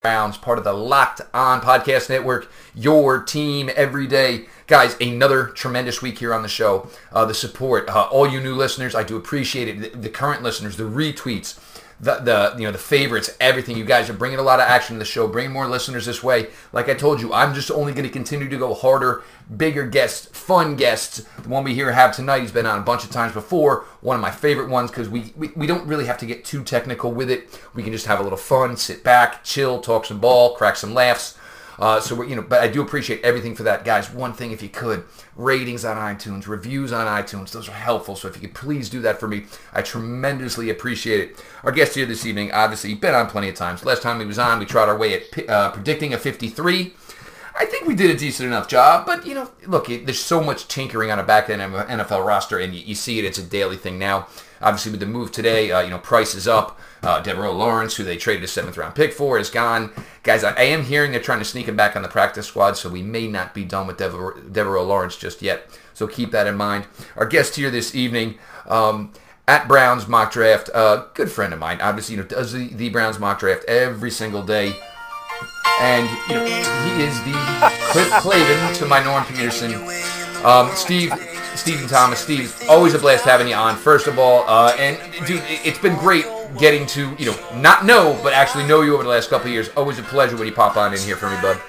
Browns, part of the Locked On Podcast Network, your team every day. Guys, another tremendous week here on the show. Uh, the support, uh, all you new listeners, I do appreciate it. The, the current listeners, the retweets, the, the you know the favorites, everything. You guys are bringing a lot of action to the show, bringing more listeners this way. Like I told you, I'm just only going to continue to go harder, bigger guests, fun guests. The one we here have tonight, he's been on a bunch of times before. One of my favorite ones because we, we we don't really have to get too technical with it. We can just have a little fun, sit back, chill, talk some ball, crack some laughs. Uh, so you know, but I do appreciate everything for that, guys. One thing, if you could, ratings on iTunes, reviews on iTunes, those are helpful. So if you could please do that for me, I tremendously appreciate it. Our guest here this evening, obviously, been on plenty of times. Last time he was on, we tried our way at uh, predicting a 53. I think we did a decent enough job, but you know, look, there's so much tinkering on a back end NFL roster, and you, you see it; it's a daily thing now. Obviously, with the move today, uh, you know, price is up. Uh, Devaroe Lawrence, who they traded a seventh round pick for, is gone. Guys, I, I, am hearing they're trying to sneak him back on the practice squad, so we may not be done with Devaroe, Devaroe Lawrence just yet. So keep that in mind. Our guest here this evening. Um, at Browns mock draft, a uh, good friend of mine, obviously, you know, does the, the Browns mock draft every single day. And, you know, he is the Cliff Clavin to my Norm Peterson. Um, Steve, Stephen Thomas. Steve, always a blast having you on, first of all. Uh, and, dude, it's been great getting to, you know, not know, but actually know you over the last couple of years. Always a pleasure when you pop on in here for me, bud.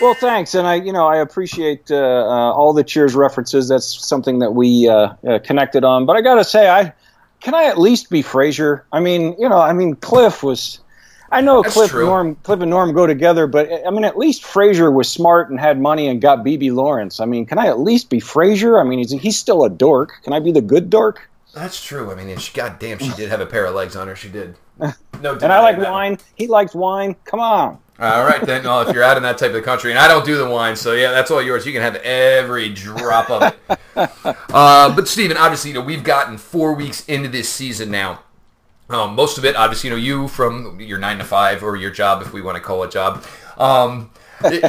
Well, thanks, and I, you know, I appreciate uh, uh, all the Cheers references. That's something that we uh, uh connected on. But I got to say, I can I at least be Frasier? I mean, you know, I mean, Cliff was. I know That's Cliff, true. Norm, Cliff and Norm go together, but I mean, at least Frasier was smart and had money and got BB Lawrence. I mean, can I at least be Frasier? I mean, he's, he's still a dork. Can I be the good dork? That's true. I mean, she, God damn, she did have a pair of legs on her. She did. No, and I like wine. He likes wine. Come on. All right, then. Well, if you're out in that type of country, and I don't do the wine, so yeah, that's all yours. You can have every drop of it. uh, but Stephen, obviously, you know, we've gotten four weeks into this season now. Um, most of it, obviously, you know, you from your nine to five or your job, if we want to call it job. Um,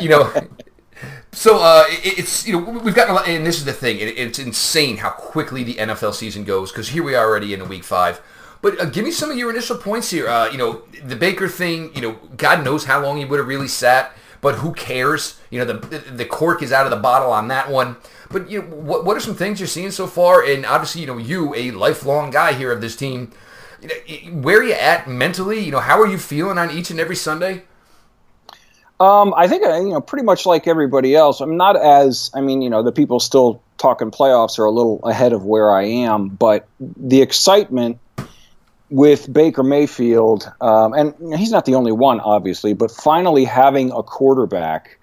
you know, so uh, it, it's you know we've got a lot, and this is the thing. It, it's insane how quickly the NFL season goes because here we are already in week five. But uh, give me some of your initial points here. Uh, you know, the Baker thing. You know, God knows how long he would have really sat, but who cares? You know, the the cork is out of the bottle on that one. But you know, what what are some things you're seeing so far? And obviously, you know, you a lifelong guy here of this team. You know, where are you at mentally? You know, how are you feeling on each and every Sunday? Um, I think uh, you know pretty much like everybody else. I'm not as I mean you know the people still talking playoffs are a little ahead of where I am, but the excitement with Baker Mayfield, um, and he's not the only one, obviously, but finally having a quarterback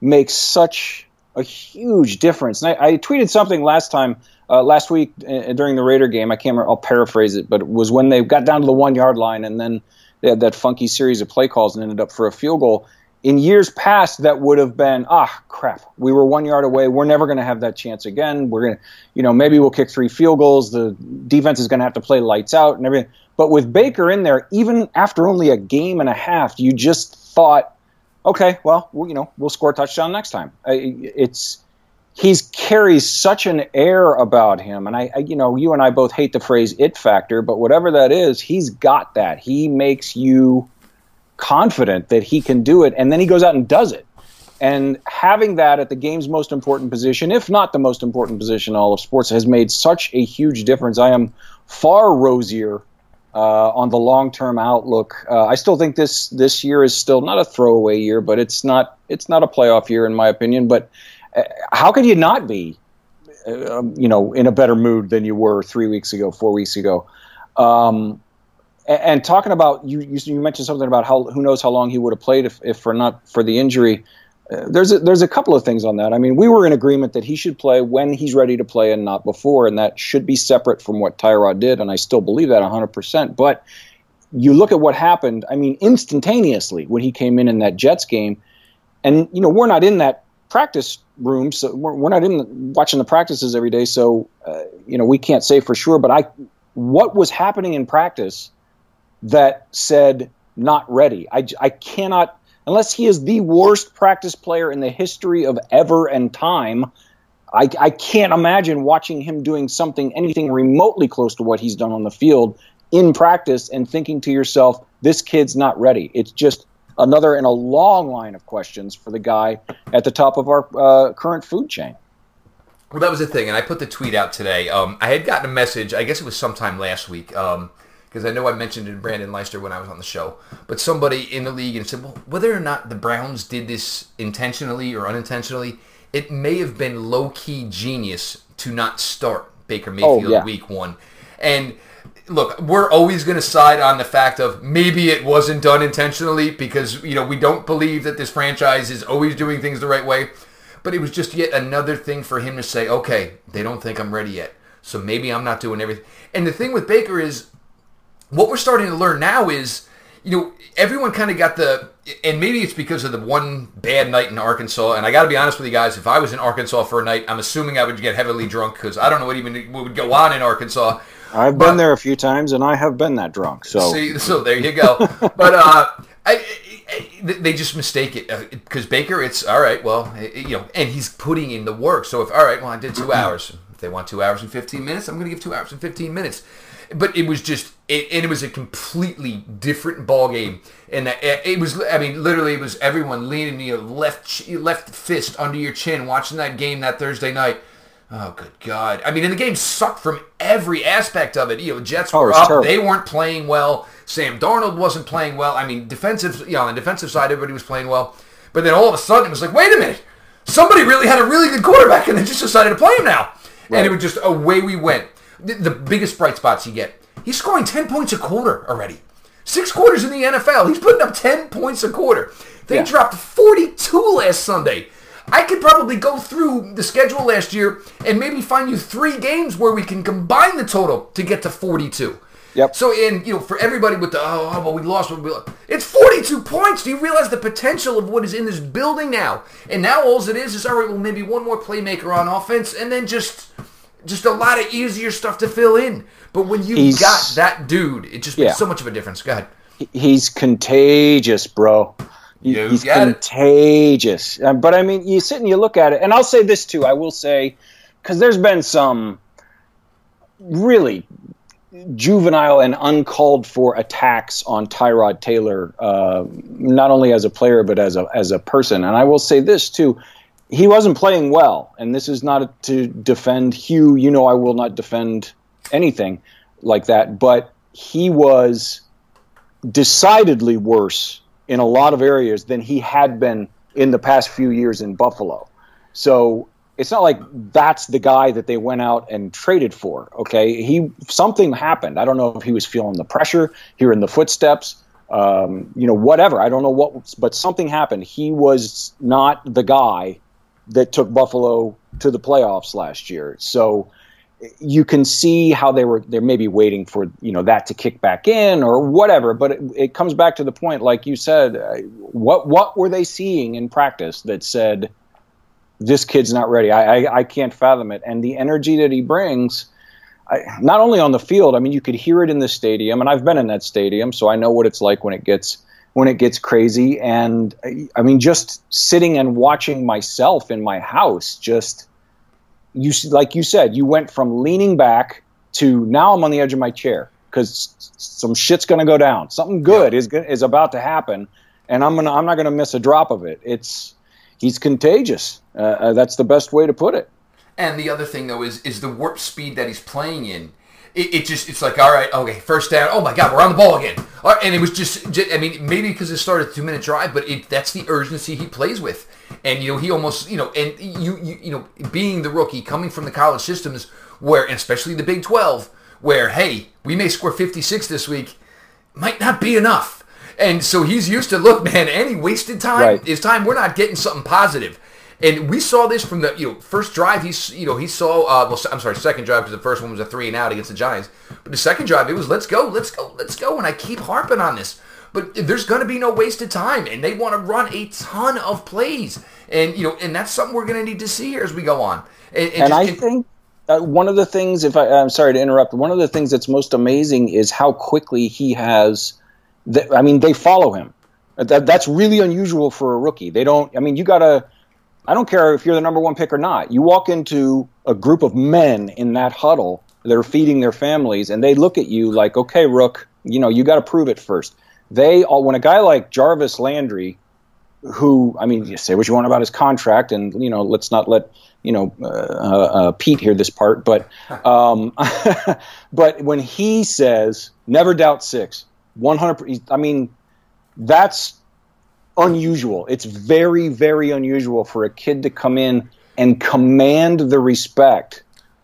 makes such a huge difference. And I, I tweeted something last time, uh, last week uh, during the Raider game. I can't remember, I'll paraphrase it, but it was when they got down to the one yard line and then they had that funky series of play calls and ended up for a field goal. In years past that would have been ah crap. We were one yard away. We're never going to have that chance again. We're to you know maybe we'll kick three field goals. The defense is going to have to play lights out and everything. But with baker in there even after only a game and a half you just thought okay well you know we'll score a touchdown next time it's he's carries such an air about him and I, I you know you and i both hate the phrase it factor but whatever that is he's got that he makes you confident that he can do it, and then he goes out and does it. And having that at the game's most important position, if not the most important position in all of sports, has made such a huge difference. I am far rosier uh, on the long-term outlook. Uh, I still think this this year is still not a throwaway year, but it's not it's not a playoff year in my opinion. But uh, how could you not be, uh, um, you know, in a better mood than you were three weeks ago, four weeks ago? Um, and, and talking about you, you, you, mentioned something about how who knows how long he would have played if, if for not for the injury. There's a, there's a couple of things on that. I mean, we were in agreement that he should play when he's ready to play and not before, and that should be separate from what Tyrod did, and I still believe that 100%. But you look at what happened. I mean, instantaneously when he came in in that Jets game, and you know we're not in that practice room, so we're, we're not in the, watching the practices every day, so uh, you know we can't say for sure. But I, what was happening in practice that said not ready. I, I cannot, unless he is the worst practice player in the history of ever and time, I, I can't imagine watching him doing something, anything remotely close to what he's done on the field in practice and thinking to yourself, this kid's not ready. It's just another in a long line of questions for the guy at the top of our uh, current food chain. Well, that was the thing, and I put the tweet out today. Um, I had gotten a message, I guess it was sometime last week, because I know I mentioned it to Brandon Leister when I was on the show, but somebody in the league and said, well, whether or not the Browns did this intentionally or unintentionally, it may have been low key genius to not start Baker oh, Mayfield oh, yeah. week one. And look, we're always going to side on the fact of maybe it wasn't done intentionally because you know we don't believe that this franchise is always doing things the right way. But it was just yet another thing for him to say, okay, they don't think I'm ready yet. So maybe I'm not doing everything. And the thing with Baker is, what we're starting to learn now is, you know, everyone kind of got the, and maybe it's because of the one bad night in Arkansas. And I got to be honest with you guys, if I was in Arkansas for a night, I'm assuming I would get heavily drunk because I don't know what even what would go on in Arkansas. I've but, been there a few times, and I have been that drunk. So, see, so there you go. but uh, I, they just mistake it because uh, Baker. It's all right. Well, you know, and he's putting in the work. So if all right, well, I did two hours. If they want two hours and fifteen minutes, I'm going to give two hours and fifteen minutes. But it was just, it, and it was a completely different ball game. And it was, I mean, literally, it was everyone leaning your left left fist under your chin, watching that game that Thursday night. Oh, good God. I mean, and the game sucked from every aspect of it. You know, Jets oh, were oh, up. Terrible. They weren't playing well. Sam Darnold wasn't playing well. I mean, defensive, you know, on the defensive side, everybody was playing well. But then all of a sudden, it was like, wait a minute. Somebody really had a really good quarterback, and they just decided to play him now. Right. And it was just away we went. The, the biggest bright spots you get. He's scoring 10 points a quarter already. Six quarters in the NFL. He's putting up 10 points a quarter. They yeah. dropped 42 last Sunday. I could probably go through the schedule last year and maybe find you three games where we can combine the total to get to 42. Yep. So, in you know, for everybody with the oh, oh well, we lost, we lost. it's 42 points. Do you realize the potential of what is in this building now? And now all it is is all right. Well, maybe one more playmaker on offense, and then just just a lot of easier stuff to fill in. But when you he's, got that dude, it just makes yeah. so much of a difference. Go ahead. He's contagious, bro. You he's contagious. It. but I mean, you sit and you look at it, and I'll say this too. I will say, because there's been some really juvenile and uncalled for attacks on Tyrod Taylor, uh, not only as a player but as a as a person. And I will say this too: he wasn't playing well, and this is not to defend Hugh. You know, I will not defend anything like that, but he was decidedly worse in a lot of areas than he had been in the past few years in Buffalo. So it's not like that's the guy that they went out and traded for. Okay, he something happened. I don't know if he was feeling the pressure, hearing the footsteps, um, you know, whatever. I don't know what, but something happened. He was not the guy that took Buffalo to the playoffs last year. So you can see how they were they're maybe waiting for you know that to kick back in or whatever but it, it comes back to the point like you said uh, what what were they seeing in practice that said this kid's not ready I, I, I can't fathom it and the energy that he brings I, not only on the field I mean you could hear it in the stadium and I've been in that stadium so I know what it's like when it gets when it gets crazy and I mean just sitting and watching myself in my house just you like you said, you went from leaning back to now I'm on the edge of my chair because some shit's going to go down. Something good yeah. is is about to happen, and I'm gonna I'm not going to miss a drop of it. It's he's contagious. Uh, uh, that's the best way to put it. And the other thing though is is the warp speed that he's playing in it, it, just it's like all right okay first down oh my god we're on the ball again. And it was just, just, i mean maybe because it started a two minute drive but it, that's the urgency he plays with. And you know he almost you know and you you, you know being the rookie coming from the college systems where especially the big 12 where hey we may score 56 this week might not be enough. And so he's used to look man any wasted time right. is time we're not getting something positive and we saw this from the you know first drive. He's you know he saw uh, well I'm sorry second drive because the first one was a three and out against the Giants. But the second drive it was let's go let's go let's go. And I keep harping on this. But there's going to be no wasted time, and they want to run a ton of plays, and you know, and that's something we're going to need to see here as we go on. And, and, and I think uh, one of the things, if I, I'm sorry to interrupt, one of the things that's most amazing is how quickly he has. The, I mean, they follow him. That, that's really unusual for a rookie. They don't. I mean, you got to I don't care if you're the number one pick or not. You walk into a group of men in that huddle that are feeding their families, and they look at you like, okay, Rook, you know, you got to prove it first. they all when a guy like Jarvis Landry, who I mean, you say what you want about his contract, and you know, let's not let you know uh, uh, uh Pete hear this part, but um, but when he says never doubt six, one hundred, I mean, that's unusual. It's very very unusual for a kid to come in and command the respect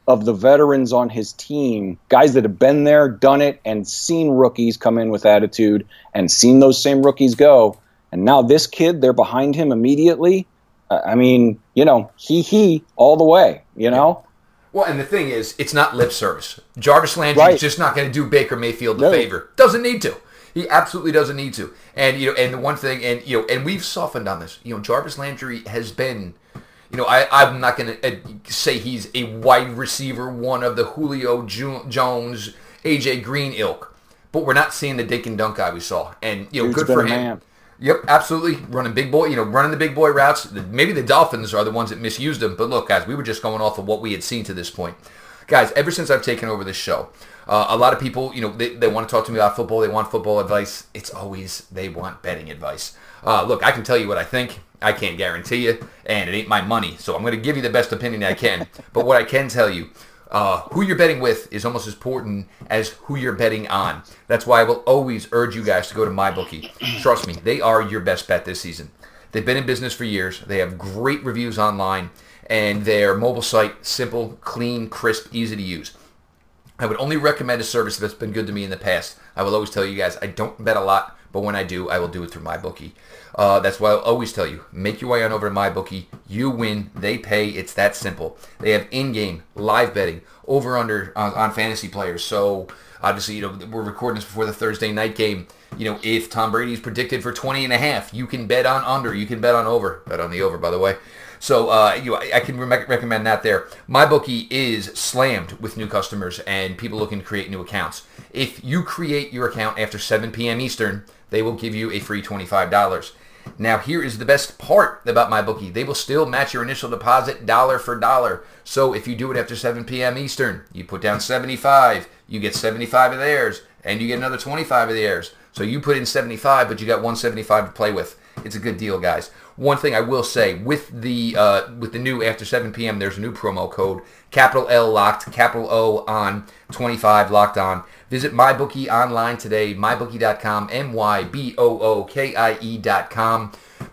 of the veterans on his team, guys that have been there, done it, and seen rookies come in with attitude and seen those same rookies go. And now this kid, they're behind him immediately. I mean, you know, he he all the way, you know? Well, and the thing is, it's not lip service. Jarvis Landry right. is just not going to do Baker Mayfield a no. favor. Doesn't need to. He absolutely doesn't need to. And you know, and the one thing, and you know, and we've softened on this. You know, Jarvis Landry has been you know, I, I'm not going to uh, say he's a wide receiver, one of the Julio Jones, AJ Green ilk, but we're not seeing the dink and dunk guy we saw, and you know, Dude's good for him. Man. Yep, absolutely. Running big boy, you know, running the big boy routes. Maybe the Dolphins are the ones that misused him, but look, guys, we were just going off of what we had seen to this point. Guys, ever since I've taken over this show, uh, a lot of people, you know, they, they want to talk to me about football. They want football advice. It's always they want betting advice. Uh, look, I can tell you what I think. I can't guarantee you, and it ain't my money. So I'm going to give you the best opinion I can. but what I can tell you, uh, who you're betting with is almost as important as who you're betting on. That's why I will always urge you guys to go to MyBookie. Trust me, they are your best bet this season. They've been in business for years. They have great reviews online, and their mobile site simple, clean, crisp, easy to use. I would only recommend a service that's been good to me in the past. I will always tell you guys I don't bet a lot, but when I do, I will do it through MyBookie. Uh, that's why I'll always tell you, make your way on over to my bookie. You win, they pay. It's that simple. They have in-game live betting over under on, on fantasy players. So obviously, you know, we're recording this before the Thursday night game. You know, if Tom Brady is predicted for 20 and a half, you can bet on under. You can bet on over. Bet on the over, by the way. So uh, you, I can re- recommend that there. MyBookie is slammed with new customers and people looking to create new accounts. If you create your account after 7 p.m. Eastern, they will give you a free $25. Now, here is the best part about MyBookie. They will still match your initial deposit dollar for dollar. So if you do it after 7 p.m. Eastern, you put down 75, you get 75 of theirs, and you get another 25 of theirs. So you put in 75, but you got 175 to play with. It's a good deal, guys. One thing I will say with the uh, with the new after 7 p.m. There's a new promo code capital L locked, capital O on 25 locked on. Visit MyBookie online today, mybookie.com, M-Y-B-O-O-K-I-E.com.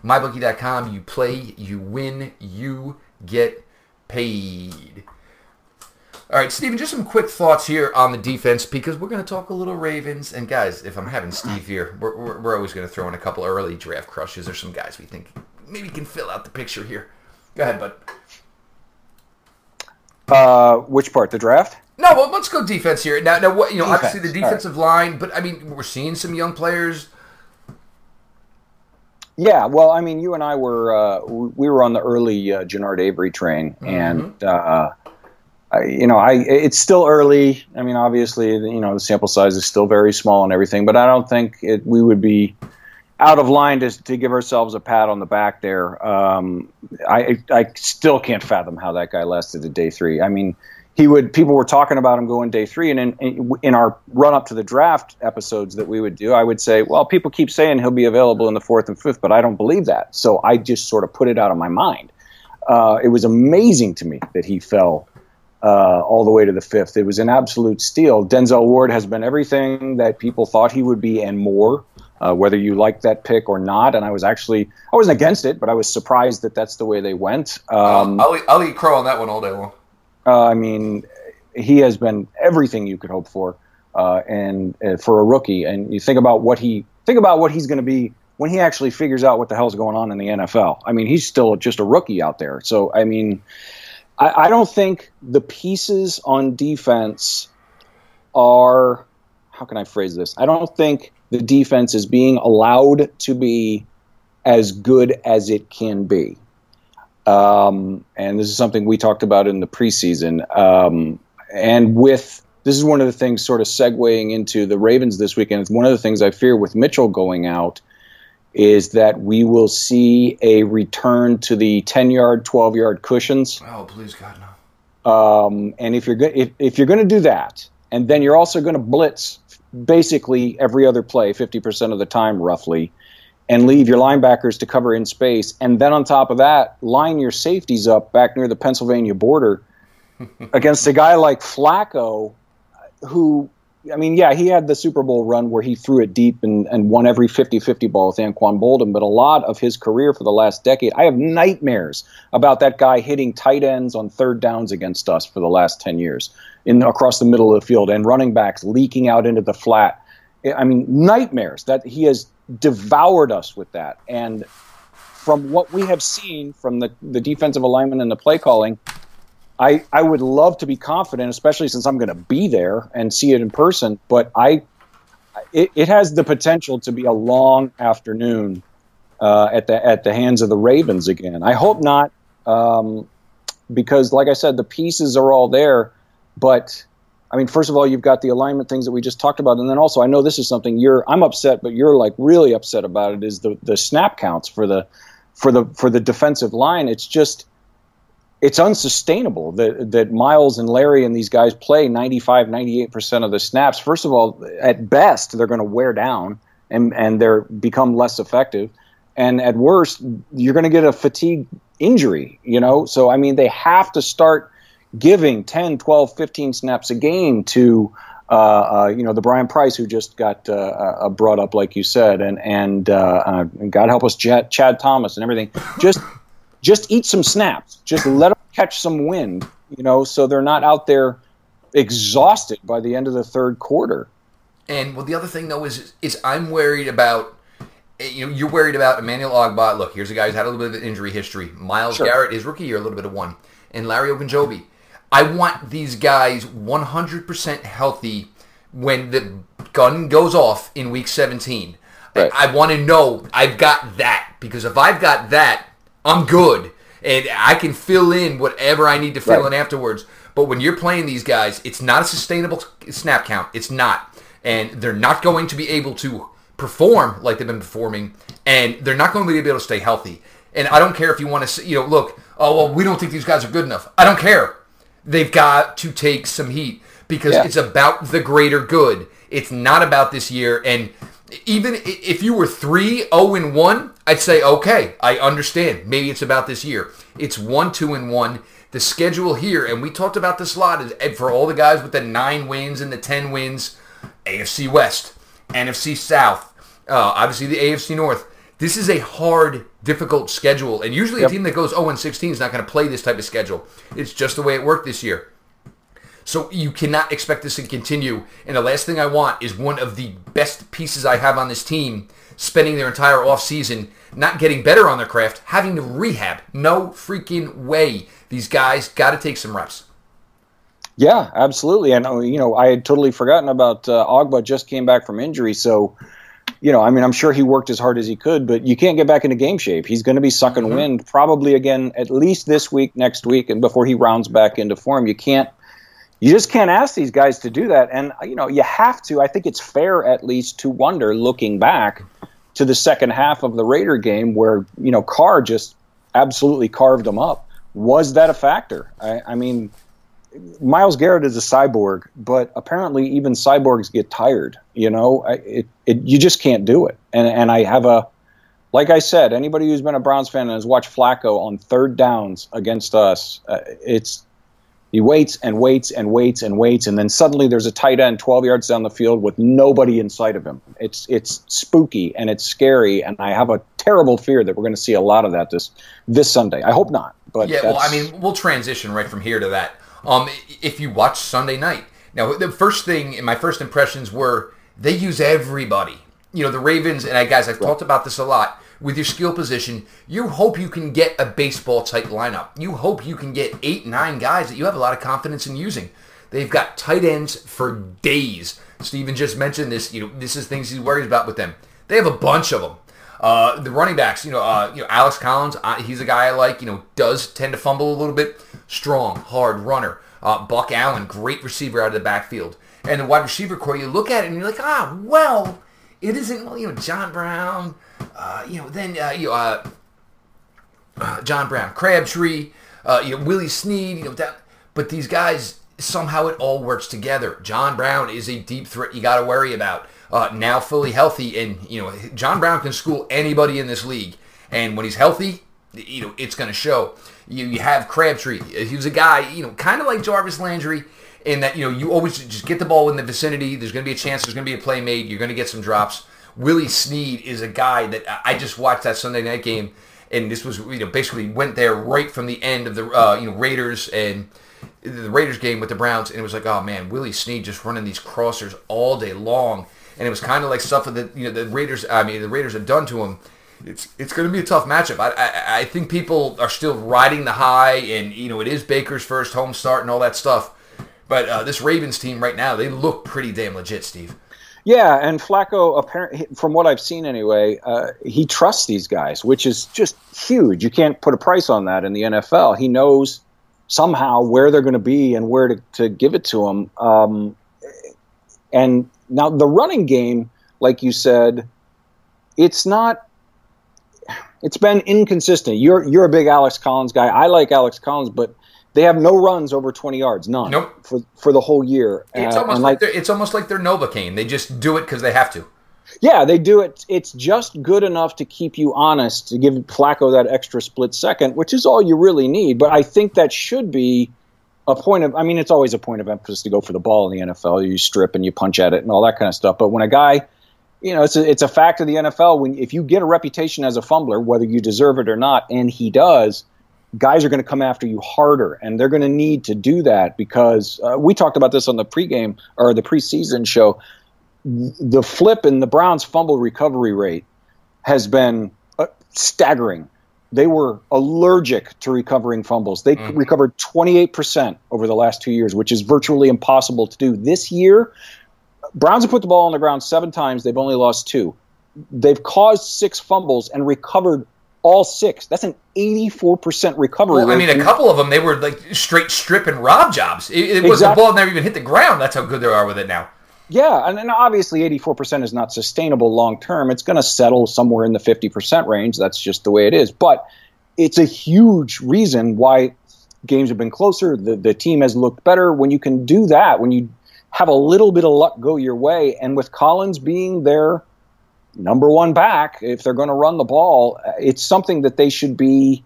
MyBookie.com, you play, you win, you get paid. All right, Steven, just some quick thoughts here on the defense because we're going to talk a little Ravens. And guys, if I'm having Steve here, we're, we're, we're always going to throw in a couple early draft crushes or some guys we think maybe you can fill out the picture here. Go ahead, bud. Uh, which part? The draft? No, well, let's go defense here. Now, now, what you know, defense. obviously the defensive right. line, but I mean, we're seeing some young players. Yeah, well, I mean, you and I were uh, we were on the early uh, Genard Avery train, mm-hmm. and uh, I, you know, I it's still early. I mean, obviously, you know, the sample size is still very small and everything, but I don't think it, we would be out of line to, to give ourselves a pat on the back there. Um, I I still can't fathom how that guy lasted to day three. I mean he would people were talking about him going day three and in, in our run up to the draft episodes that we would do i would say well people keep saying he'll be available in the fourth and fifth but i don't believe that. So i just sort of put it out of my mind. Uh, it was amazing to me that he fell uh, all the way to the fifth. It was an absolute steal. Denzel ward has been everything that people thought he would be and more uh, whether you like that pick or not and i was actually i wasn't against it but i was surprised that that's the way they went um, I'll, I'll eat crow on that one all day long uh, I mean, he has been everything you could hope for, uh, and uh, for a rookie. And you think about what he think about what he's going to be when he actually figures out what the hell's going on in the NFL. I mean, he's still just a rookie out there. So I mean, I, I don't think the pieces on defense are. How can I phrase this? I don't think the defense is being allowed to be as good as it can be. Um, and this is something we talked about in the preseason. Um, and with this is one of the things sort of segueing into the Ravens this weekend. It's one of the things I fear with Mitchell going out is that we will see a return to the 10 yard, 12 yard cushions. Oh, please God, no. Um, and if you're go- if, if you're going to do that, and then you're also going to blitz basically every other play, 50% of the time, roughly, and leave your linebackers to cover in space. And then on top of that, line your safeties up back near the Pennsylvania border against a guy like Flacco, who I mean, yeah, he had the Super Bowl run where he threw it deep and, and won every 50 50 ball with Anquan Boldin, but a lot of his career for the last decade, I have nightmares about that guy hitting tight ends on third downs against us for the last 10 years in across the middle of the field and running backs leaking out into the flat. I mean, nightmares that he has devoured us with that. And from what we have seen from the, the defensive alignment and the play calling, I, I would love to be confident, especially since I'm going to be there and see it in person. But I, it, it has the potential to be a long afternoon uh, at the at the hands of the Ravens again. I hope not, um, because like I said, the pieces are all there. But I mean, first of all, you've got the alignment things that we just talked about, and then also I know this is something you're I'm upset, but you're like really upset about it. Is the the snap counts for the for the for the defensive line? It's just it's unsustainable that that Myles and Larry and these guys play 95 98% of the snaps. First of all, at best they're going to wear down and and they're become less effective. And at worst, you're going to get a fatigue injury, you know? So I mean, they have to start giving 10, 12, 15 snaps a game to uh, uh, you know, the Brian Price who just got uh, uh brought up, like you said, and and, uh, uh, God help us, Chad Thomas and everything. Just just eat some snaps. Just let them catch some wind, you know, so they're not out there exhausted by the end of the third quarter. And well, the other thing though is is I'm worried about. Eh, you know, you're worried about Emmanuel Ogbah. Look, here's a guy who's had a little bit of an injury history. Myles sure. Garrett, his rookie year, a little bit of one, and Larry Ogunjobi. I want these guys 100% healthy when the gun goes off in week 17. Right. I want to know I've got that because if I've got that, I'm good, and I can fill in whatever I need to fill right. in afterwards. But when you're playing these guys, it's not a sustainable snap count. It's not, and they're not going to be able to perform like they've been performing, and they're not going to be able to stay healthy. And I don't care if you want to, you know, look, oh well, we don't think these guys are good enough. I don't care. They've got to take some heat because yeah. it's about the greater good. It's not about this year. And even if you were 3 0 and 1, I'd say, okay, I understand. Maybe it's about this year. It's 1 2 and 1. The schedule here, and we talked about this a lot, is for all the guys with the 9 wins and the 10 wins, AFC West, NFC South, uh, obviously the AFC North. This is a hard, difficult schedule. And usually yep. a team that goes 0 16 is not going to play this type of schedule. It's just the way it worked this year. So you cannot expect this to continue. And the last thing I want is one of the best pieces I have on this team spending their entire offseason not getting better on their craft, having to rehab. No freaking way. These guys got to take some reps. Yeah, absolutely. And uh, you know, I had totally forgotten about uh, Ogbah. Just came back from injury, so you know, I mean, I'm sure he worked as hard as he could, but you can't get back into game shape. He's going to be sucking mm-hmm. wind probably again at least this week, next week, and before he rounds back into form. You can't you just can't ask these guys to do that. And, you know, you have to. I think it's fair, at least, to wonder, looking back to the second half of the Raider game where, you know, Carr just absolutely carved them up. Was that a factor? I, I mean, Myles Garrett is a cyborg, but apparently even cyborgs get tired. You know, it, it, you just can't do it. And, and I have a, like I said, anybody who's been a Browns fan and has watched Flacco on third downs against us, uh, it's he waits and waits and waits and waits, and then suddenly there's a tight end 12 yards down the field with nobody in sight of him. It's it's spooky and it's scary, and I have a terrible fear that we're going to see a lot of that this this Sunday. I hope not, but yeah. Well, I mean, we'll transition right from here to that. Um, if you watch Sunday night, now the first thing, in my first impressions were they use everybody. You know, the Ravens and I guys, I've right. talked about this a lot with your skill position, you hope you can get a baseball type lineup. You hope you can get eight, nine guys that you have a lot of confidence in using. They've got tight ends for days. Steven just mentioned this. You know, this is things he worries about with them. They have a bunch of them. Uh, the running backs, you know, uh, you know, Alex Collins, uh, he's a guy I like. You know, does tend to fumble a little bit. Strong, hard runner. Uh, Buck Allen, great receiver out of the backfield. And the wide receiver corps, you look at it and you're like, ah, well, it isn't, you know, John Brown, uh, you know, then uh, you know, uh, uh, John Brown, Crabtree, uh, you know, Willie Snead, you know, that, but these guys, somehow it all works together. John Brown is a deep threat you got to worry about. Now fully healthy, and you know John Brown can school anybody in this league, and when he's healthy, you know it's going to show. You, you have Crabtree. He was a guy, you know, kind of like Jarvis Landry, in that you know you always just get the ball in the vicinity. There's going to be a chance. There's going to be a play made. You're going to get some drops. Willie Snead is a guy that I just watched that Sunday night game, and this was you know basically went there right from the end of the uh, you know Raiders and the Raiders game with the Browns, and it was like, oh man, Willie Snead just running these crossers all day long, and it was kind of like stuff that you know the Raiders. I mean, the Raiders had done to him. It's it's going to be a tough matchup. I, I I think people are still riding the high, and you know it is Baker's first home start and all that stuff. But uh, this Ravens team right now, they look pretty damn legit, Steve. Yeah, and Flacco, apparently, from what I've seen anyway, uh, he trusts these guys, which is just huge. You can't put a price on that in the NFL. He knows somehow where they're going to be and where to, to give it to them. Um, and now the running game, like you said, it's not. It's been inconsistent. You're you're a big Alex Collins guy. I like Alex Collins, but they have no runs over 20 yards, none. Nope. For for the whole year. It's Uh, almost like, they're, it's almost like they're Novocaine. They just do it because they have to. Yeah, they do it. It's just good enough to keep you honest, to give Flacco that extra split second, which is all you really need. But I think that should be a point of. I mean, it's always a point of emphasis to go for the ball in the NFL. You strip and you punch at it and all that kind of stuff. But when a guy, you know, it's a, it's a fact of the NFL. When if you get a reputation as a fumbler, whether you deserve it or not, and he does, guys are going to come after you harder, and they're going to need to do that because uh, we talked about this on the pregame or the preseason show the flip in the Browns' fumble recovery rate has been uh, staggering. They were allergic to recovering fumbles. They Mhm. recovered 28% over the last two years, which is virtually impossible to do. This year, Browns have put the ball on the ground seven times. They've only lost two. They've caused six fumbles and recovered all six. That's an 84% recovery Well, I mean, a couple of them they were like straight strip and rob jobs. It, it was Exactly. the ball never even hit the ground. That's how good they are with it now. Yeah, and, and obviously 84% is not sustainable long term. It's going to settle somewhere in the 50% range. That's just the way it is. But it's a huge reason why games have been closer. The, the team has looked better. When you can do that, when you have a little bit of luck go your way, and with Collins being their number one back, if they're going to run the ball, it's something that they should be.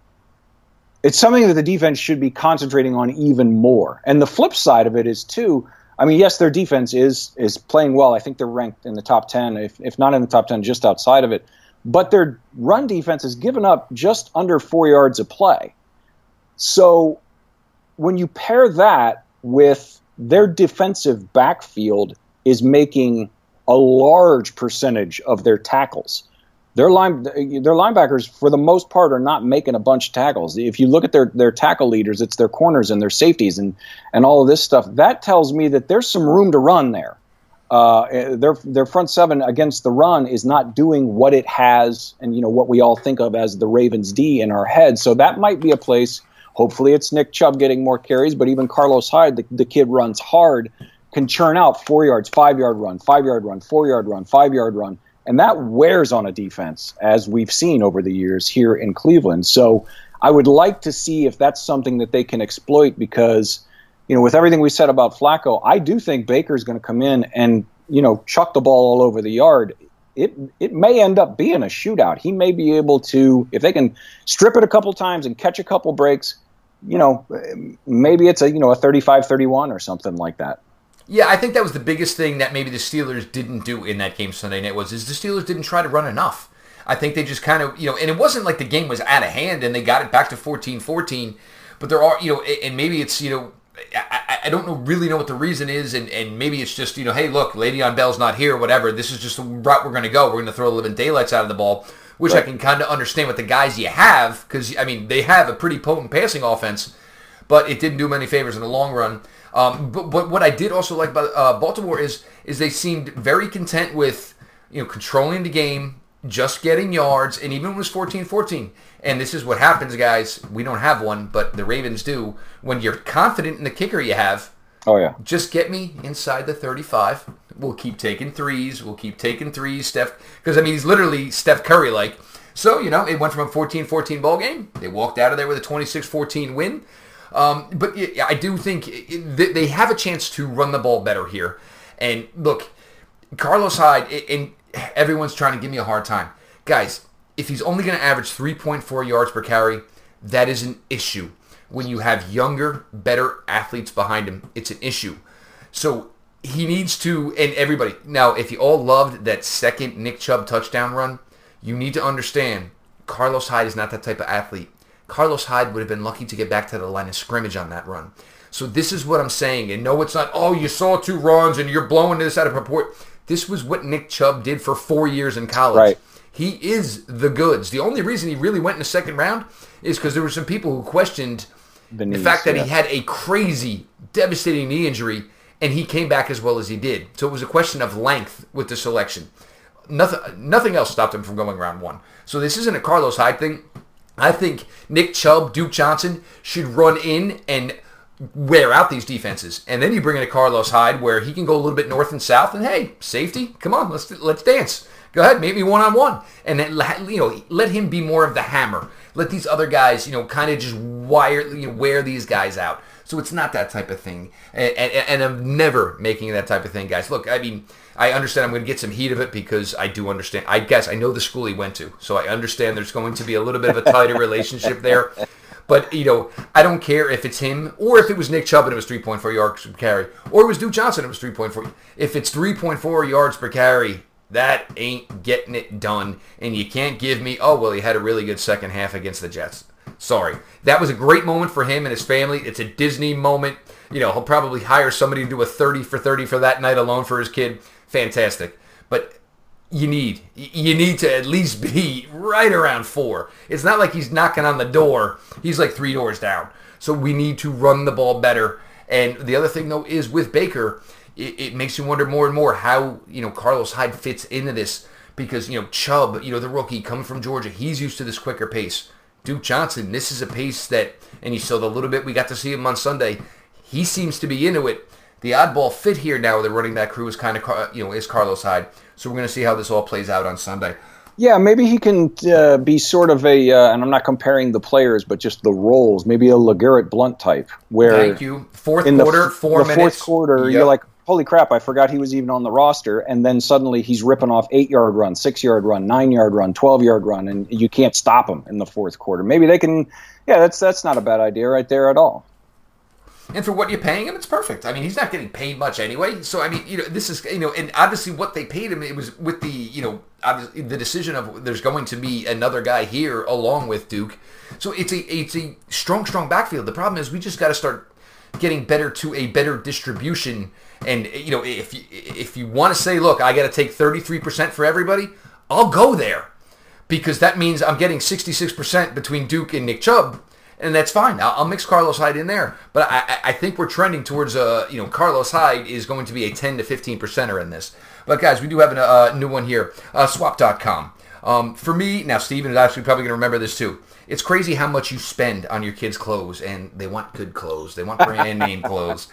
It's something that the defense should be concentrating on even more. And the flip side of it is too. I mean, yes, their defense is is playing well. I think they're ranked in the top ten, if if not in the top ten, just outside of it. But their run defense has given up just under four yards of play. So when you pair that with their defensive backfield is making a large percentage of their tackles. Their line, their linebackers, for the most part, are not making a bunch of tackles. If you look at their their tackle leaders, it's their corners and their safeties and and all of this stuff. That tells me that there's some room to run there. Uh, their their front seven against the run is not doing what it has, and you know what we all think of as the Ravens D in our head. So that might be a place. Hopefully, it's Nick Chubb getting more carries, but even Carlos Hyde, the, the kid runs hard, can churn out four yards, five yard run, five yard run, four yard run, five yard run, and that wears on a defense, as we've seen over the years here in Cleveland. So I would like to see if that's something that they can exploit because you know, with everything we said about Flacco, I do think Baker's going to come in and you know chuck the ball all over the yard. It it may end up being a shootout. He may be able to, if they can strip it a couple times and catch a couple breaks, you know, maybe it's a you know a 35-31 or something like that. Yeah, I think that was the biggest thing that maybe the Steelers didn't do in that game Sunday night was is the Steelers didn't try to run enough. I think they just kind of, you know, and it wasn't like the game was out of hand and they got it back to 14-14, but there are, you know, and maybe it's, you know, I, I don't know really know what the reason is, and, and maybe it's just you know, hey, look, Le'Veon Bell's not here, whatever. This is just the route we're going to go. We're going to throw the living daylights out of the ball, which I can kind of understand with the guys you have, because I mean they have a pretty potent passing offense, but it didn't do many favors in the long run. Um, but, but what I did also like about uh, Baltimore is is they seemed very content with you know controlling the game, just getting yards, and even when it was 14-14. And this is what happens, guys. We don't have one, but the Ravens do. When you're confident in the kicker you have, Oh yeah. just get me inside the 35. We'll keep taking threes. We'll keep taking threes, Steph. Because, I mean, he's literally Steph Curry like. So, you know, it went from a 14-14 ball game. They walked out of there with a 26-14 win. Um, but yeah, I do think they have a chance to run the ball better here. And look, Carlos Hyde, and everyone's trying to give me a hard time. Guys, if he's only going to average 3.4 yards per carry, that is an issue. When you have younger, better athletes behind him, it's an issue. So he needs to, and everybody, now, if you all loved that second Nick Chubb touchdown run, you need to understand Carlos Hyde is not that type of athlete. Carlos Hyde would have been lucky to get back to the line of scrimmage on that run. So this is what I'm saying. And no, it's not, oh, you saw two runs and you're blowing this out of proportion. This was what Nick Chubb did for four years in college. Right. He is the goods. The only reason he really went in the second round is because there were some people who questioned the, knees, the fact that yeah. he had a crazy, devastating knee injury and he came back as well as he did. So it was a question of length with the selection. Nothing, nothing else stopped him from going round one. So this isn't a Carlos Hyde thing. I think Nick Chubb, Duke Johnson should run in and wear out these defenses, and then you bring in a Carlos Hyde where he can go a little bit north and south, and hey, safety, come on, let's let's dance. Go ahead, maybe one on one, and then you know let him be more of the hammer. Let these other guys, you know, kind of just wire, you know, wear these guys out. So it's not that type of thing, and, and, and I'm never making that type of thing, guys. Look, I mean, I understand I'm going to get some heat of it because I do understand. I guess I know the school he went to, so I understand there's going to be a little bit of a tighter relationship there. But you know, I don't care if it's him or if it was Nick Chubb and it was 3.4 yards per carry, or it was Duke Johnson and it was 3.4. If it's 3.4 yards per carry, that ain't getting it done. And you can't give me, oh well, he had a really good second half against the Jets. Sorry. That was a great moment for him and his family. It's a Disney moment. You know, he'll probably hire somebody to do a 30 for 30 for that night alone for his kid. Fantastic. But you need you need to at least be right around four. It's not like he's knocking on the door. He's like three doors down. So we need to run the ball better. And the other thing though is with Baker, it, it makes you wonder more and more how you know Carlos Hyde fits into this because you know Chubb, you know the rookie coming from Georgia, he's used to this quicker pace. Duke Johnson, this is a piece that, and you saw the little bit we got to see him on Sunday. He seems to be into it. The oddball fit here now, with the running back crew is kind of you know is Carlos Hyde. So we're going to see how this all plays out on Sunday. Yeah, maybe he can uh, be sort of a, uh, and I'm not comparing the players, but just the roles. Maybe a LeGarrette Blunt type, where thank you. Fourth quarter, the, four the minutes. Fourth quarter, yep. you're like, holy crap, I forgot he was even on the roster. And then suddenly he's ripping off eight yard run, six yard run, nine yard run, 12 yard run, and you can't stop him in the fourth quarter. Maybe they can, yeah, that's, that's not a bad idea right there at all. And for what you're paying him, it's perfect. I mean, he's not getting paid much anyway. So I mean, you know, this is you know, and obviously what they paid him, it was with the you know, obviously the decision of there's going to be another guy here along with Duke. So it's a it's a strong strong backfield. The problem is we just got to start getting better to a better distribution. And you know, if you, if you want to say, look, I got to take 33% for everybody, I'll go there because that means I'm getting 66% between Duke and Nick Chubb and that's fine. I'll, I'll, mix Carlos Hyde in there, but I, I think we're trending towards uh, you know Carlos Hyde is going to be a 10 to 15 percenter in this. But guys, we do have a uh, new one here, uh, Swap.com. Um, for me, now Steven is actually probably going to remember this too. It's crazy how much you spend on your kids' clothes, and they want good clothes. They want brand name clothes.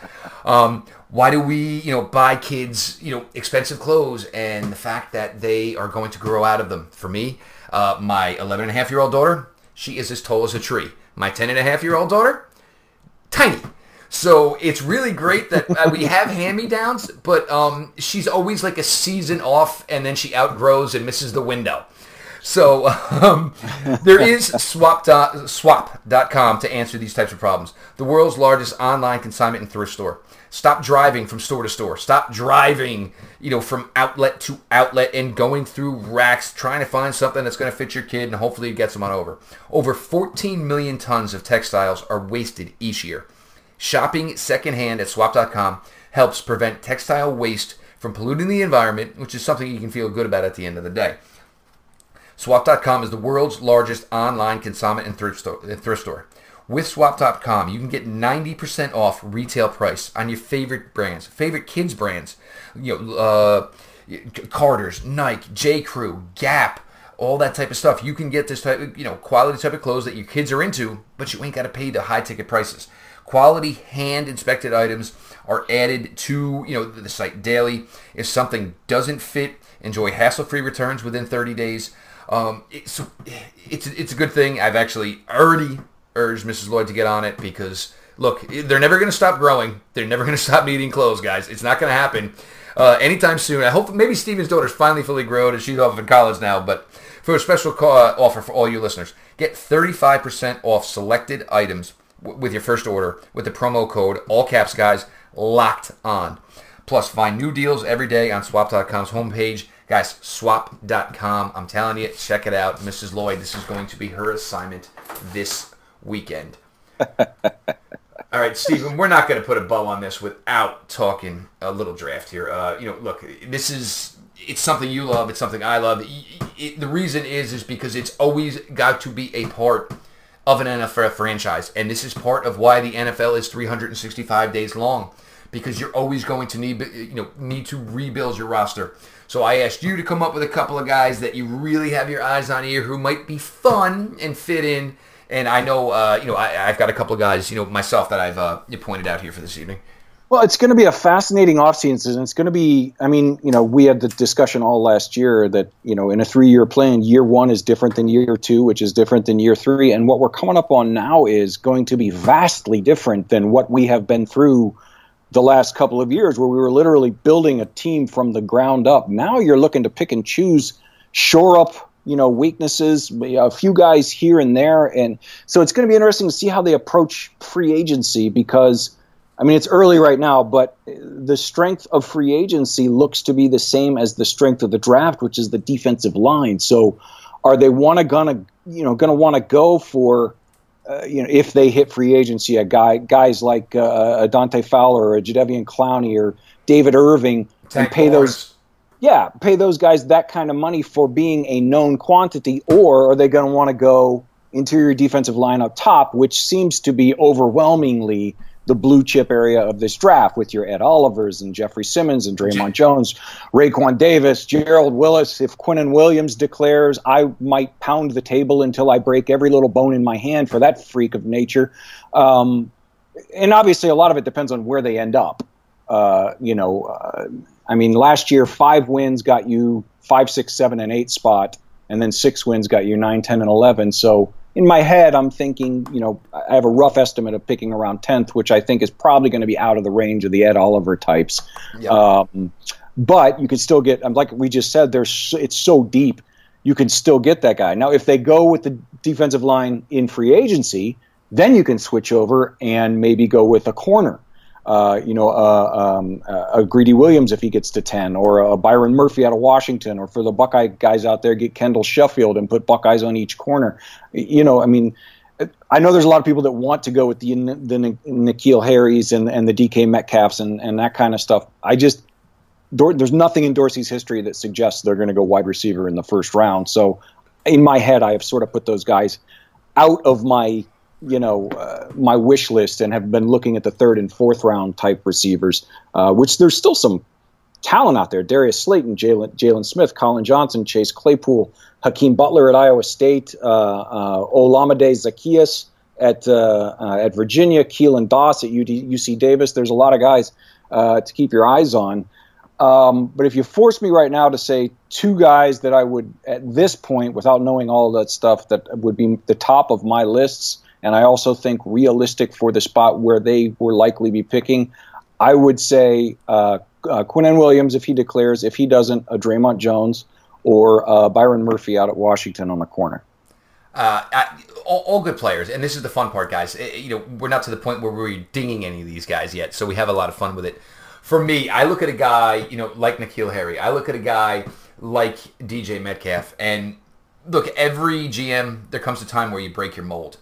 Um, why do we, you know, buy kids, you know, expensive clothes, and the fact that they are going to grow out of them? For me, uh, my 11 and a half year old daughter, she is as tall as a tree. My 10 and a half year old daughter, tiny. So it's really great that uh, we have hand-me-downs, but um, she's always like a season off, and then she outgrows and misses the window. So um, there is swap swap.com to answer these types of problems. The world's largest online consignment and thrift store. Stop driving from store to store. Stop driving, you know, from outlet to outlet and going through racks trying to find something that's going to fit your kid and hopefully them on over. Over 14 million tons of textiles are wasted each year. Shopping secondhand at swap.com helps prevent textile waste from polluting the environment, which is something you can feel good about at the end of the day. Swap.com is the world's largest online consignment and thrift store. Thrift store. With swap.com, you can get 90% off retail price on your favorite brands, favorite kids brands, you know, uh, Carter's, Nike, J. Crew, Gap, all that type of stuff. You can get this type of, you know, quality type of clothes that your kids are into, but you ain't got to pay the high ticket prices. Quality hand inspected items are added to, you know, the site daily. If something doesn't fit, enjoy hassle-free returns within 30 days. Um, it's, it's, it's a good thing. I've actually already urged Mrs. Lloyd to get on it because look, they're never going to stop growing. They're never going to stop needing clothes, guys. It's not going to happen uh, anytime soon. I hope maybe Steven's daughter's finally fully grown and she's off in college now. But for a special uh, offer for all you listeners, get 35% off selected items w- with your first order with the promo code, all caps, guys, locked on. Plus, find new deals every day on swap.com's homepage. Guys, swap.com. I'm telling you, check it out. Mrs. Lloyd, this is going to be her assignment this weekend. All right, Stephen, we're not going to put a bow on this without talking a little draft here. Uh, you know, look, this is it's something you love, it's something I love. It, it, the reason is is because it's always got to be a part of an NFL franchise, and this is part of why the NFL is 365 days long because you're always going to need you know need to rebuild your roster. So I asked you to come up with a couple of guys that you really have your eyes on here who might be fun and fit in and I know, uh, you know, I, have got a couple of guys, you know, myself that I've uh, pointed out here for this evening. Well, it's going to be a fascinating offseason. And it's going to be, I mean, you know, we had the discussion all last year that, you know, in a three year plan, year one is different than year two, which is different than year three. And what we're coming up on now is going to be vastly different than what we have been through the last couple of years, where we were literally building a team from the ground up. Now you're looking to pick and choose, shore up you know weaknesses, a few guys here and there, and so it's going to be interesting to see how they approach free agency because. I mean, it's early right now, but the strength of free agency looks to be the same as the strength of the draft, which is the defensive line. So, are they want to gonna you know going to want to go for uh, you know if they hit free agency a guy guys like uh, a Dante Fowler or a Jadeveon Clowney or David Irving Tank and pay those yeah, pay those guys that kind of money for being a known quantity, or are they going to want to go interior defensive line up top, which seems to be overwhelmingly the blue chip area of this draft with your Ed Olivers and Jeffrey Simmons and Dre'Mont Jones, Raekwon Davis, Gerald Willis. If Quinnen Williams declares, I might pound the table until I break every little bone in my hand for that freak of nature. Um, and obviously, a lot of it depends on where they end up. Uh, you know, uh, I mean, last year, five wins got you five, six, seven, and eight spot, and then six wins got you nine, ten, and 11. So in my head, I'm thinking, you know, I have a rough estimate of picking around 10th, which I think is probably going to be out of the range of the Ed Oliver types. Um, but you can still get, like we just said, there's it's so deep, you can still get that guy. Now, if they go with the defensive line in free agency, then you can switch over and maybe go with a corner uh, you know, uh, um, uh, a Greedy Williams if he gets to 10, or a Byron Murphy out of Washington, or for the Buckeye guys out there, get Kendall Sheffield and put Buckeyes on each corner. You know, I mean, I know there's a lot of people that want to go with the the N'Keal Harrys and, and the DK Metcalfs and, and that kind of stuff. I just, there's nothing in Dorsey's history that suggests they're going to go wide receiver in the first round. So in my head, I have sort of put those guys out of my you know uh, my wish list and have been looking at the third and fourth round type receivers, uh, which there's still some talent out there. Darius Slayton, Jalen Smith, Collin Johnson, Chase Claypool, Hakeem Butler at Iowa State, uh, uh Olamide Zaccheaus at uh, uh, at Virginia, Keelan Doss at UD, UC Davis. There's a lot of guys to keep your eyes on. Um, but if you force me right now to say two guys that I would, at this point, without knowing all that stuff, that would be the top of my lists, and I also think realistic for the spot where they will likely be picking. I would say uh, uh, Quinnen Williams if he declares. If he doesn't, a Dre'Mont Jones or uh, Byron Murphy out at Washington on the corner. Uh, all, all, good players, and this is the fun part, guys. It, you know, we're not to the point where we're dinging any of these guys yet, so we have a lot of fun with it. For me, I look at a guy, you know, like N'Keal Harry. I look at a guy like DJ Metcalf, and look, every GM, there comes a time where you break your mold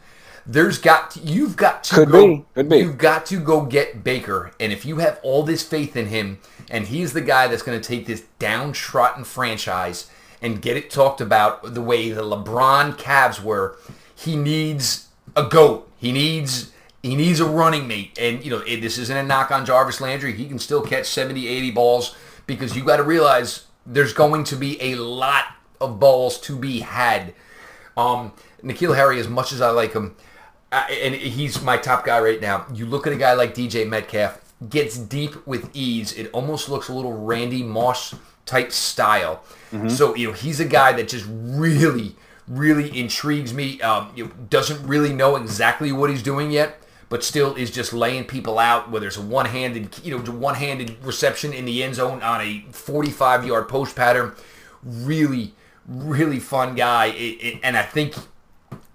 there's got to, you've got to could go, be could be you've got to go get Baker, and if you have all this faith in him, and he's the guy that's going to take this downtrodden franchise and get it talked about the way the LeBron Cavs were, he needs a goat. He needs he needs a running mate, and you know this isn't a knock on Jarvis Landry. He can still catch 70, 80 balls because you got to realize there's going to be a lot of balls to be had. Um, N'Keal Harry, as much as I like him, and he's my top guy right now. You look at a guy like DJ Metcalf, gets deep with ease. It almost looks a little Randy Moss type style. Mm-hmm. So you know he's a guy that just really, really intrigues me. Um, you know, doesn't really know exactly what he's doing yet, but still is just laying people out. Whether it's a one-handed, you know, one-handed reception in the end zone on a 45-yard post pattern, really, really fun guy. It, it, and I think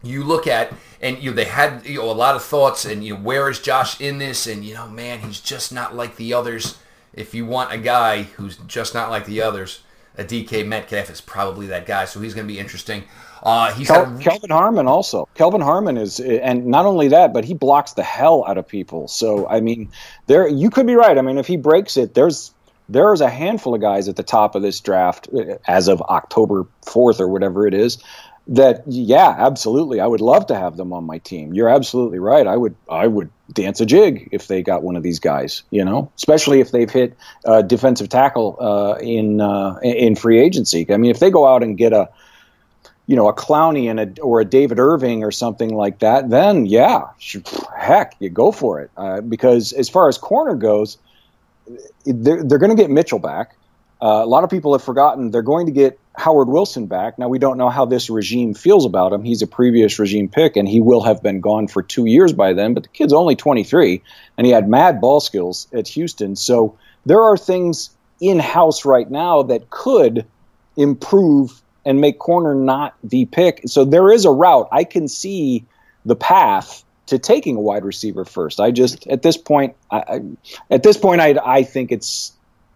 you look at and you know they had you know a lot of thoughts and you know where is Josh in this and you know man he's just not like the others. If you want a guy who's just not like the others, a DK Metcalf is probably that guy. So he's going to be interesting. Uh, he's Kel- had, Kelvin Harmon also. Kelvin Harmon is, and not only that, but he blocks the hell out of people. So I mean, there you could be right. I mean, if he breaks it, there's there's a handful of guys at the top of this draft as of October 4th or whatever it is that yeah absolutely. I would love to have them on my team. You're absolutely right. I would i would dance a jig if they got one of these guys you know especially if they've hit uh, defensive tackle uh, in uh, in free agency. I mean if they go out and get a you know a clowney and a or a david irving or something like that then yeah heck you go for it. Uh, because as far as corner goes they're, they're going to get mitchell back uh, a lot of people have forgotten they're going to get Howard Wilson back. Now, we don't know how this regime feels about him. He's a previous regime pick, and he will have been gone for two years by then, but the kid's only 23, and he had mad ball skills at Houston. So there are things in house right now that could improve and make corner not the pick. So there is a route. I can see the path to taking a wide receiver first. I just at this point, I, at this point, I, I think it's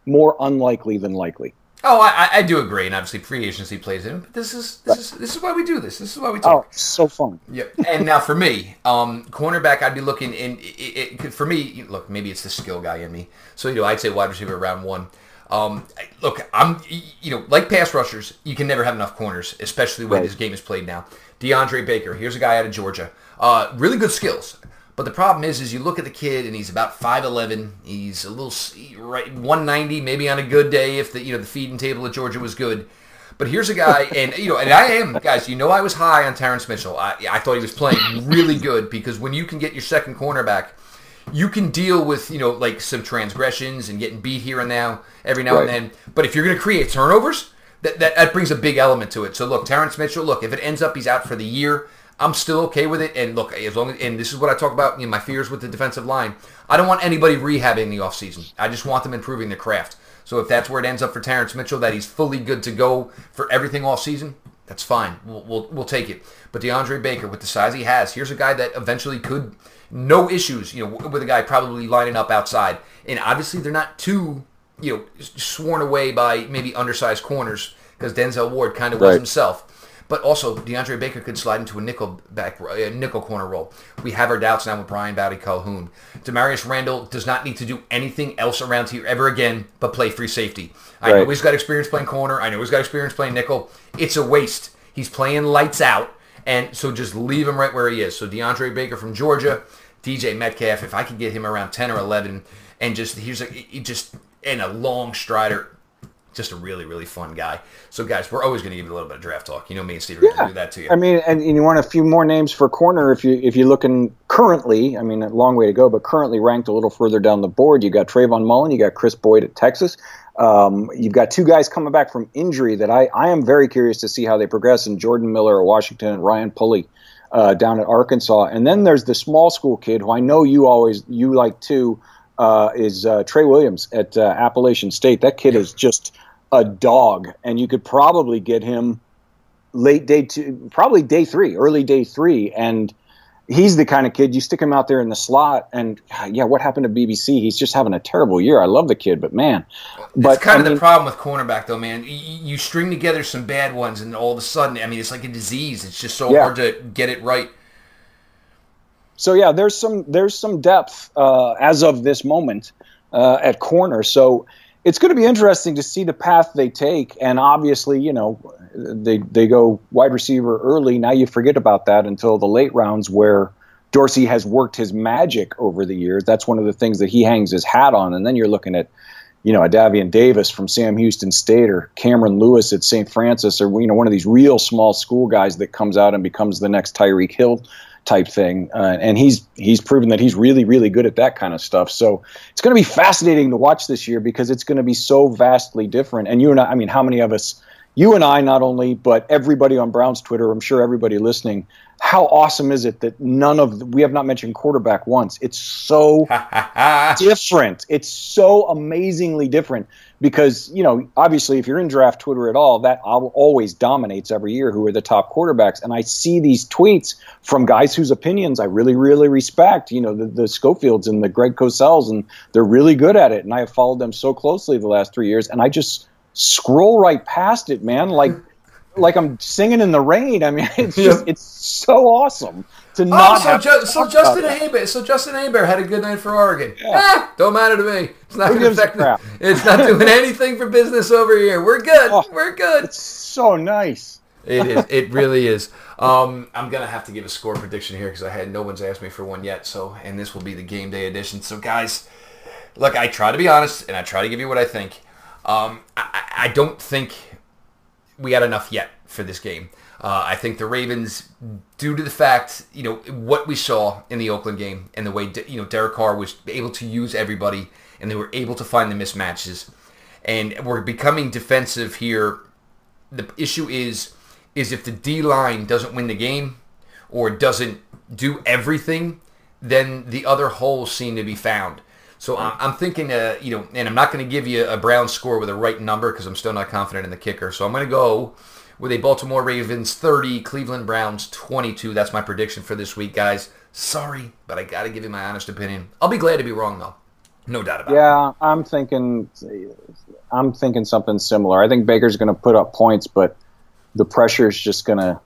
more unlikely than likely. Oh, I, I do agree, and obviously free agency plays in. But this is this is this is why we do this. This is why we talk. Oh, so fun. Yeah. And now for me, um, cornerback, I'd be looking in. It, it, for me, look, maybe it's the skill guy in me. So you know, I'd say wide receiver round one. Um, look, I'm you know like pass rushers, you can never have enough corners, especially when right. this game is played now. DeAndre Baker, here's a guy out of Georgia, uh, really good skills. But the problem is, is you look at the kid and he's about 5'11". He's a little right 190, maybe on a good day if the you know the feeding table at Georgia was good. But here's a guy, and you know, and I am guys. You know, I was high on Terrance Mitchell. I, I thought he was playing really good because when you can get your second cornerback, you can deal with you know like some transgressions and getting beat here and now every now right. and then. But if you're going to create turnovers, that, that that brings a big element to it. So look, Terrance Mitchell. Look, if it ends up he's out for the year I'm still okay with it. And look, as long as, and this is what I talk about, you know, my fears with the defensive line. I don't want anybody rehabbing the offseason. I just want them improving their craft. So if that's where it ends up for Terrance Mitchell, that he's fully good to go for everything all season, that's fine. We'll, we'll, we'll take it. But DeAndre Baker, with the size he has, here's a guy that eventually could, no issues, you know, with a guy probably lining up outside. And obviously they're not too, you know, sworn away by maybe undersized corners because Denzel Ward kind of right. was himself. But also, DeAndre Baker could slide into a nickel back, a nickel corner role. We have our doubts now with Briean Boddy-Calhoun. Damarious Randall does not need to do anything else around here ever again but play free safety. I know he's got experience playing corner. I know he's got experience playing nickel. It's a waste. He's playing lights out, and so just leave him right where he is. So DeAndre Baker from Georgia, DJ Metcalf. If I could get him around ten or eleven, and just he's like just in a long strider, just a really, really fun guy. So, guys, we're always going to give you a little bit of draft talk. You know me and Steve are yeah. going to do that to you. I mean, and, and, you want a few more names for corner if you if you're looking currently. I mean, a long way to go, but currently ranked a little further down the board. You got Trayvon Mullen, you got Kris Boyd at Texas. Um, you've got two guys coming back from injury that I, I am very curious to see how they progress. And Jordan Miller at Washington and Ryan Pulley uh, down at Arkansas. And then there's the small school kid who I know you always you like too. Uh, is uh, Trey Williams at uh, Appalachian State. That kid is just a dog, and you could probably get him late day two, probably day three, early day three, and he's the kind of kid you stick him out there in the slot, and yeah, what happened to BBC? He's just having a terrible year. I love the kid, but man, but it's kind I of mean, the problem with cornerback, though, man. You, you, string together some bad ones, and all of a sudden, I mean, it's like a disease. It's just so yeah. hard to get it right. So yeah, there's some there's some depth uh, as of this moment uh, at corner. So it's going to be interesting to see the path they take. And obviously, you know, they they go wide receiver early. Now you forget about that until the late rounds where Dorsey has worked his magic over the years. That's one of the things that he hangs his hat on. And then you're looking at, you know, a Davion Davis from Sam Houston State or Cameron Lewis at St. Francis or, you know, one of these real small school guys that comes out and becomes the next Tyreek Hill type thing. Uh, and he's he's proven that he's really really good at that kind of stuff. So it's going to be fascinating to watch this year because it's going to be so vastly different. And you and I, I mean, how many of us? you and I not only, but everybody on Browns Twitter, I'm sure everybody listening, how awesome is it that none of the, we have not mentioned quarterback once? It's so different. It's so amazingly different because you know obviously if you're in draft Twitter at all, that always dominates every year who are the top quarterbacks. And I see these tweets from guys whose opinions I really really respect. You know the, the Schofields and the Greg Cosell's, and they're really good at it. And I have followed them so closely the last three years, and I just scroll right past it, man. Like like I'm singing in the rain. I mean, it's just it's so awesome to oh, not. Oh, so, ju- so Justin Herbert, so Justin Herbert had a good night for Oregon. Yeah. Ah, don't matter to me. It's not going to affect. The, it's not doing anything for business over here. We're good. Oh, We're good. It's so nice. it is. It really is. Um, I'm gonna have to give a score prediction here because I had no one's asked me for one yet. So, and this will be the game day edition. So, guys, look, I try to be honest and I try to give you what I think. Um, I, I don't think we had enough yet for this game. Uh, I think the Ravens, due to the fact, you know, what we saw in the Oakland game and the way, you know, Derek Carr was able to use everybody and they were able to find the mismatches. And we're becoming defensive here. The issue is, is if the D line doesn't win the game or doesn't do everything, then the other holes seem to be found. So I'm, I'm thinking, uh, you know, and I'm not going to give you a Brown score with a right number because I'm still not confident in the kicker. So I'm going to go with a Baltimore Ravens 30, Cleveland Browns 22. That's my prediction for this week, guys. Sorry, but I got to give you my honest opinion. I'll be glad to be wrong, though. No doubt about yeah, it. Yeah, I'm thinking, I'm thinking something similar. I think Baker's going to put up points, but the pressure is just going to,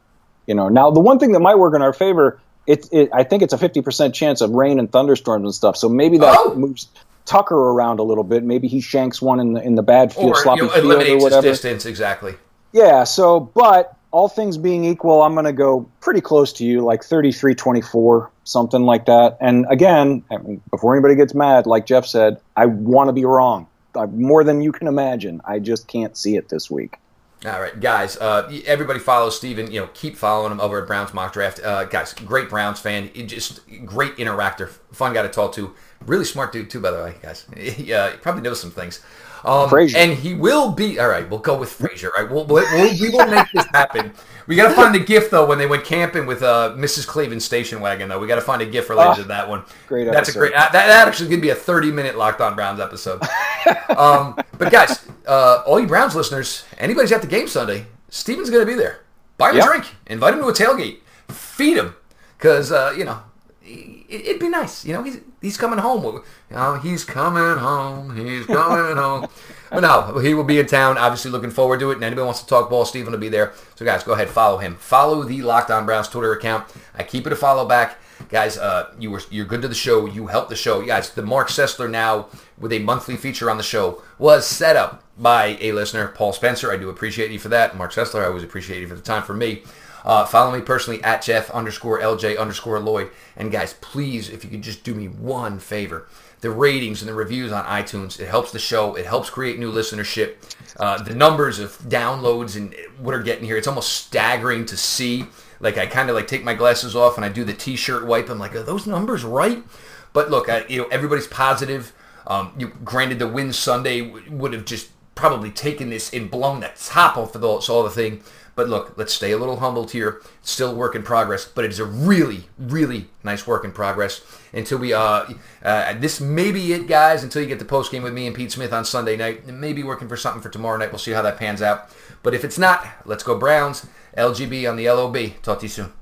you know. Now, the one thing that might work in our favor, it, it I think it's a 50% chance of rain and thunderstorms and stuff. So maybe that oh. moves Tucker around a little bit. Maybe he shanks one in the in the bad field, or, sloppy you know, field, or whatever. distance exactly. Yeah. So, but all things being equal, I'm going to go pretty close to you, like 33 24, something like that. And again, I mean, before anybody gets mad, like Jeff said, I want to be wrong. more than you can imagine. I just can't see it this week. All right, guys. Uh, everybody follows Steven. You know, keep following him over at Browns Mock Draft. Uh, guys, great Browns fan. Just great interactor. Fun guy to talk to. Really smart dude too, by the way, guys. He, uh, probably knows some things. Um, and he will be all right. We'll go with Frazier. Right, we'll, we'll, we will make this happen. We got to find the gift though when they went camping with uh, Mrs. Cleveland's station wagon. Though we got to find a gift related oh, to that one. Great. That's episode. a great. Uh, that, that actually could be a thirty-minute Locked On Browns episode. um, but guys, uh, all you Browns listeners, anybody's at the game Sunday, Steven's going to be there. Buy him yep. a drink. Invite him to a tailgate. Feed him because uh, you know it'd be nice. You know, he's he's coming home. You know, he's coming home. He's coming home. But no, he will be in town. Obviously, looking forward to it. And anybody wants to talk ball, Steven will be there. So guys, go ahead, follow him. Follow the Locked On Browns Twitter account. I keep it a follow back. Guys, uh, you were you're good to the show. You helped the show. Guys, the Marc Sessler now with a monthly feature on the show was set up by a listener, Paul Spencer. I do appreciate you for that. Marc Sessler, I always appreciate you for the time for me. Uh, follow me personally at Jeff underscore LJ underscore Lloyd. And guys, please, if you could just do me one favor, the ratings and the reviews on iTunes, it helps the show. It helps create new listenership. Uh, the numbers of downloads and what are getting here, it's almost staggering to see. Like I kind of like take my glasses off and I do the T-shirt wipe. I'm like, are those numbers right? But look, I, you know, everybody's positive. Um, you, granted, the win Sunday would have just probably taken this and blown the top off of the, all the thing. But look, let's stay a little humbled here. Still work in progress, but it is a really, really nice work in progress. Until we, uh, uh this may be it, guys. Until you get the post game with me and Pete Smith on Sunday night, maybe working for something for tomorrow night. We'll see how that pans out. But if it's not, let's go Browns. LGB on the LOB. Talk to you soon.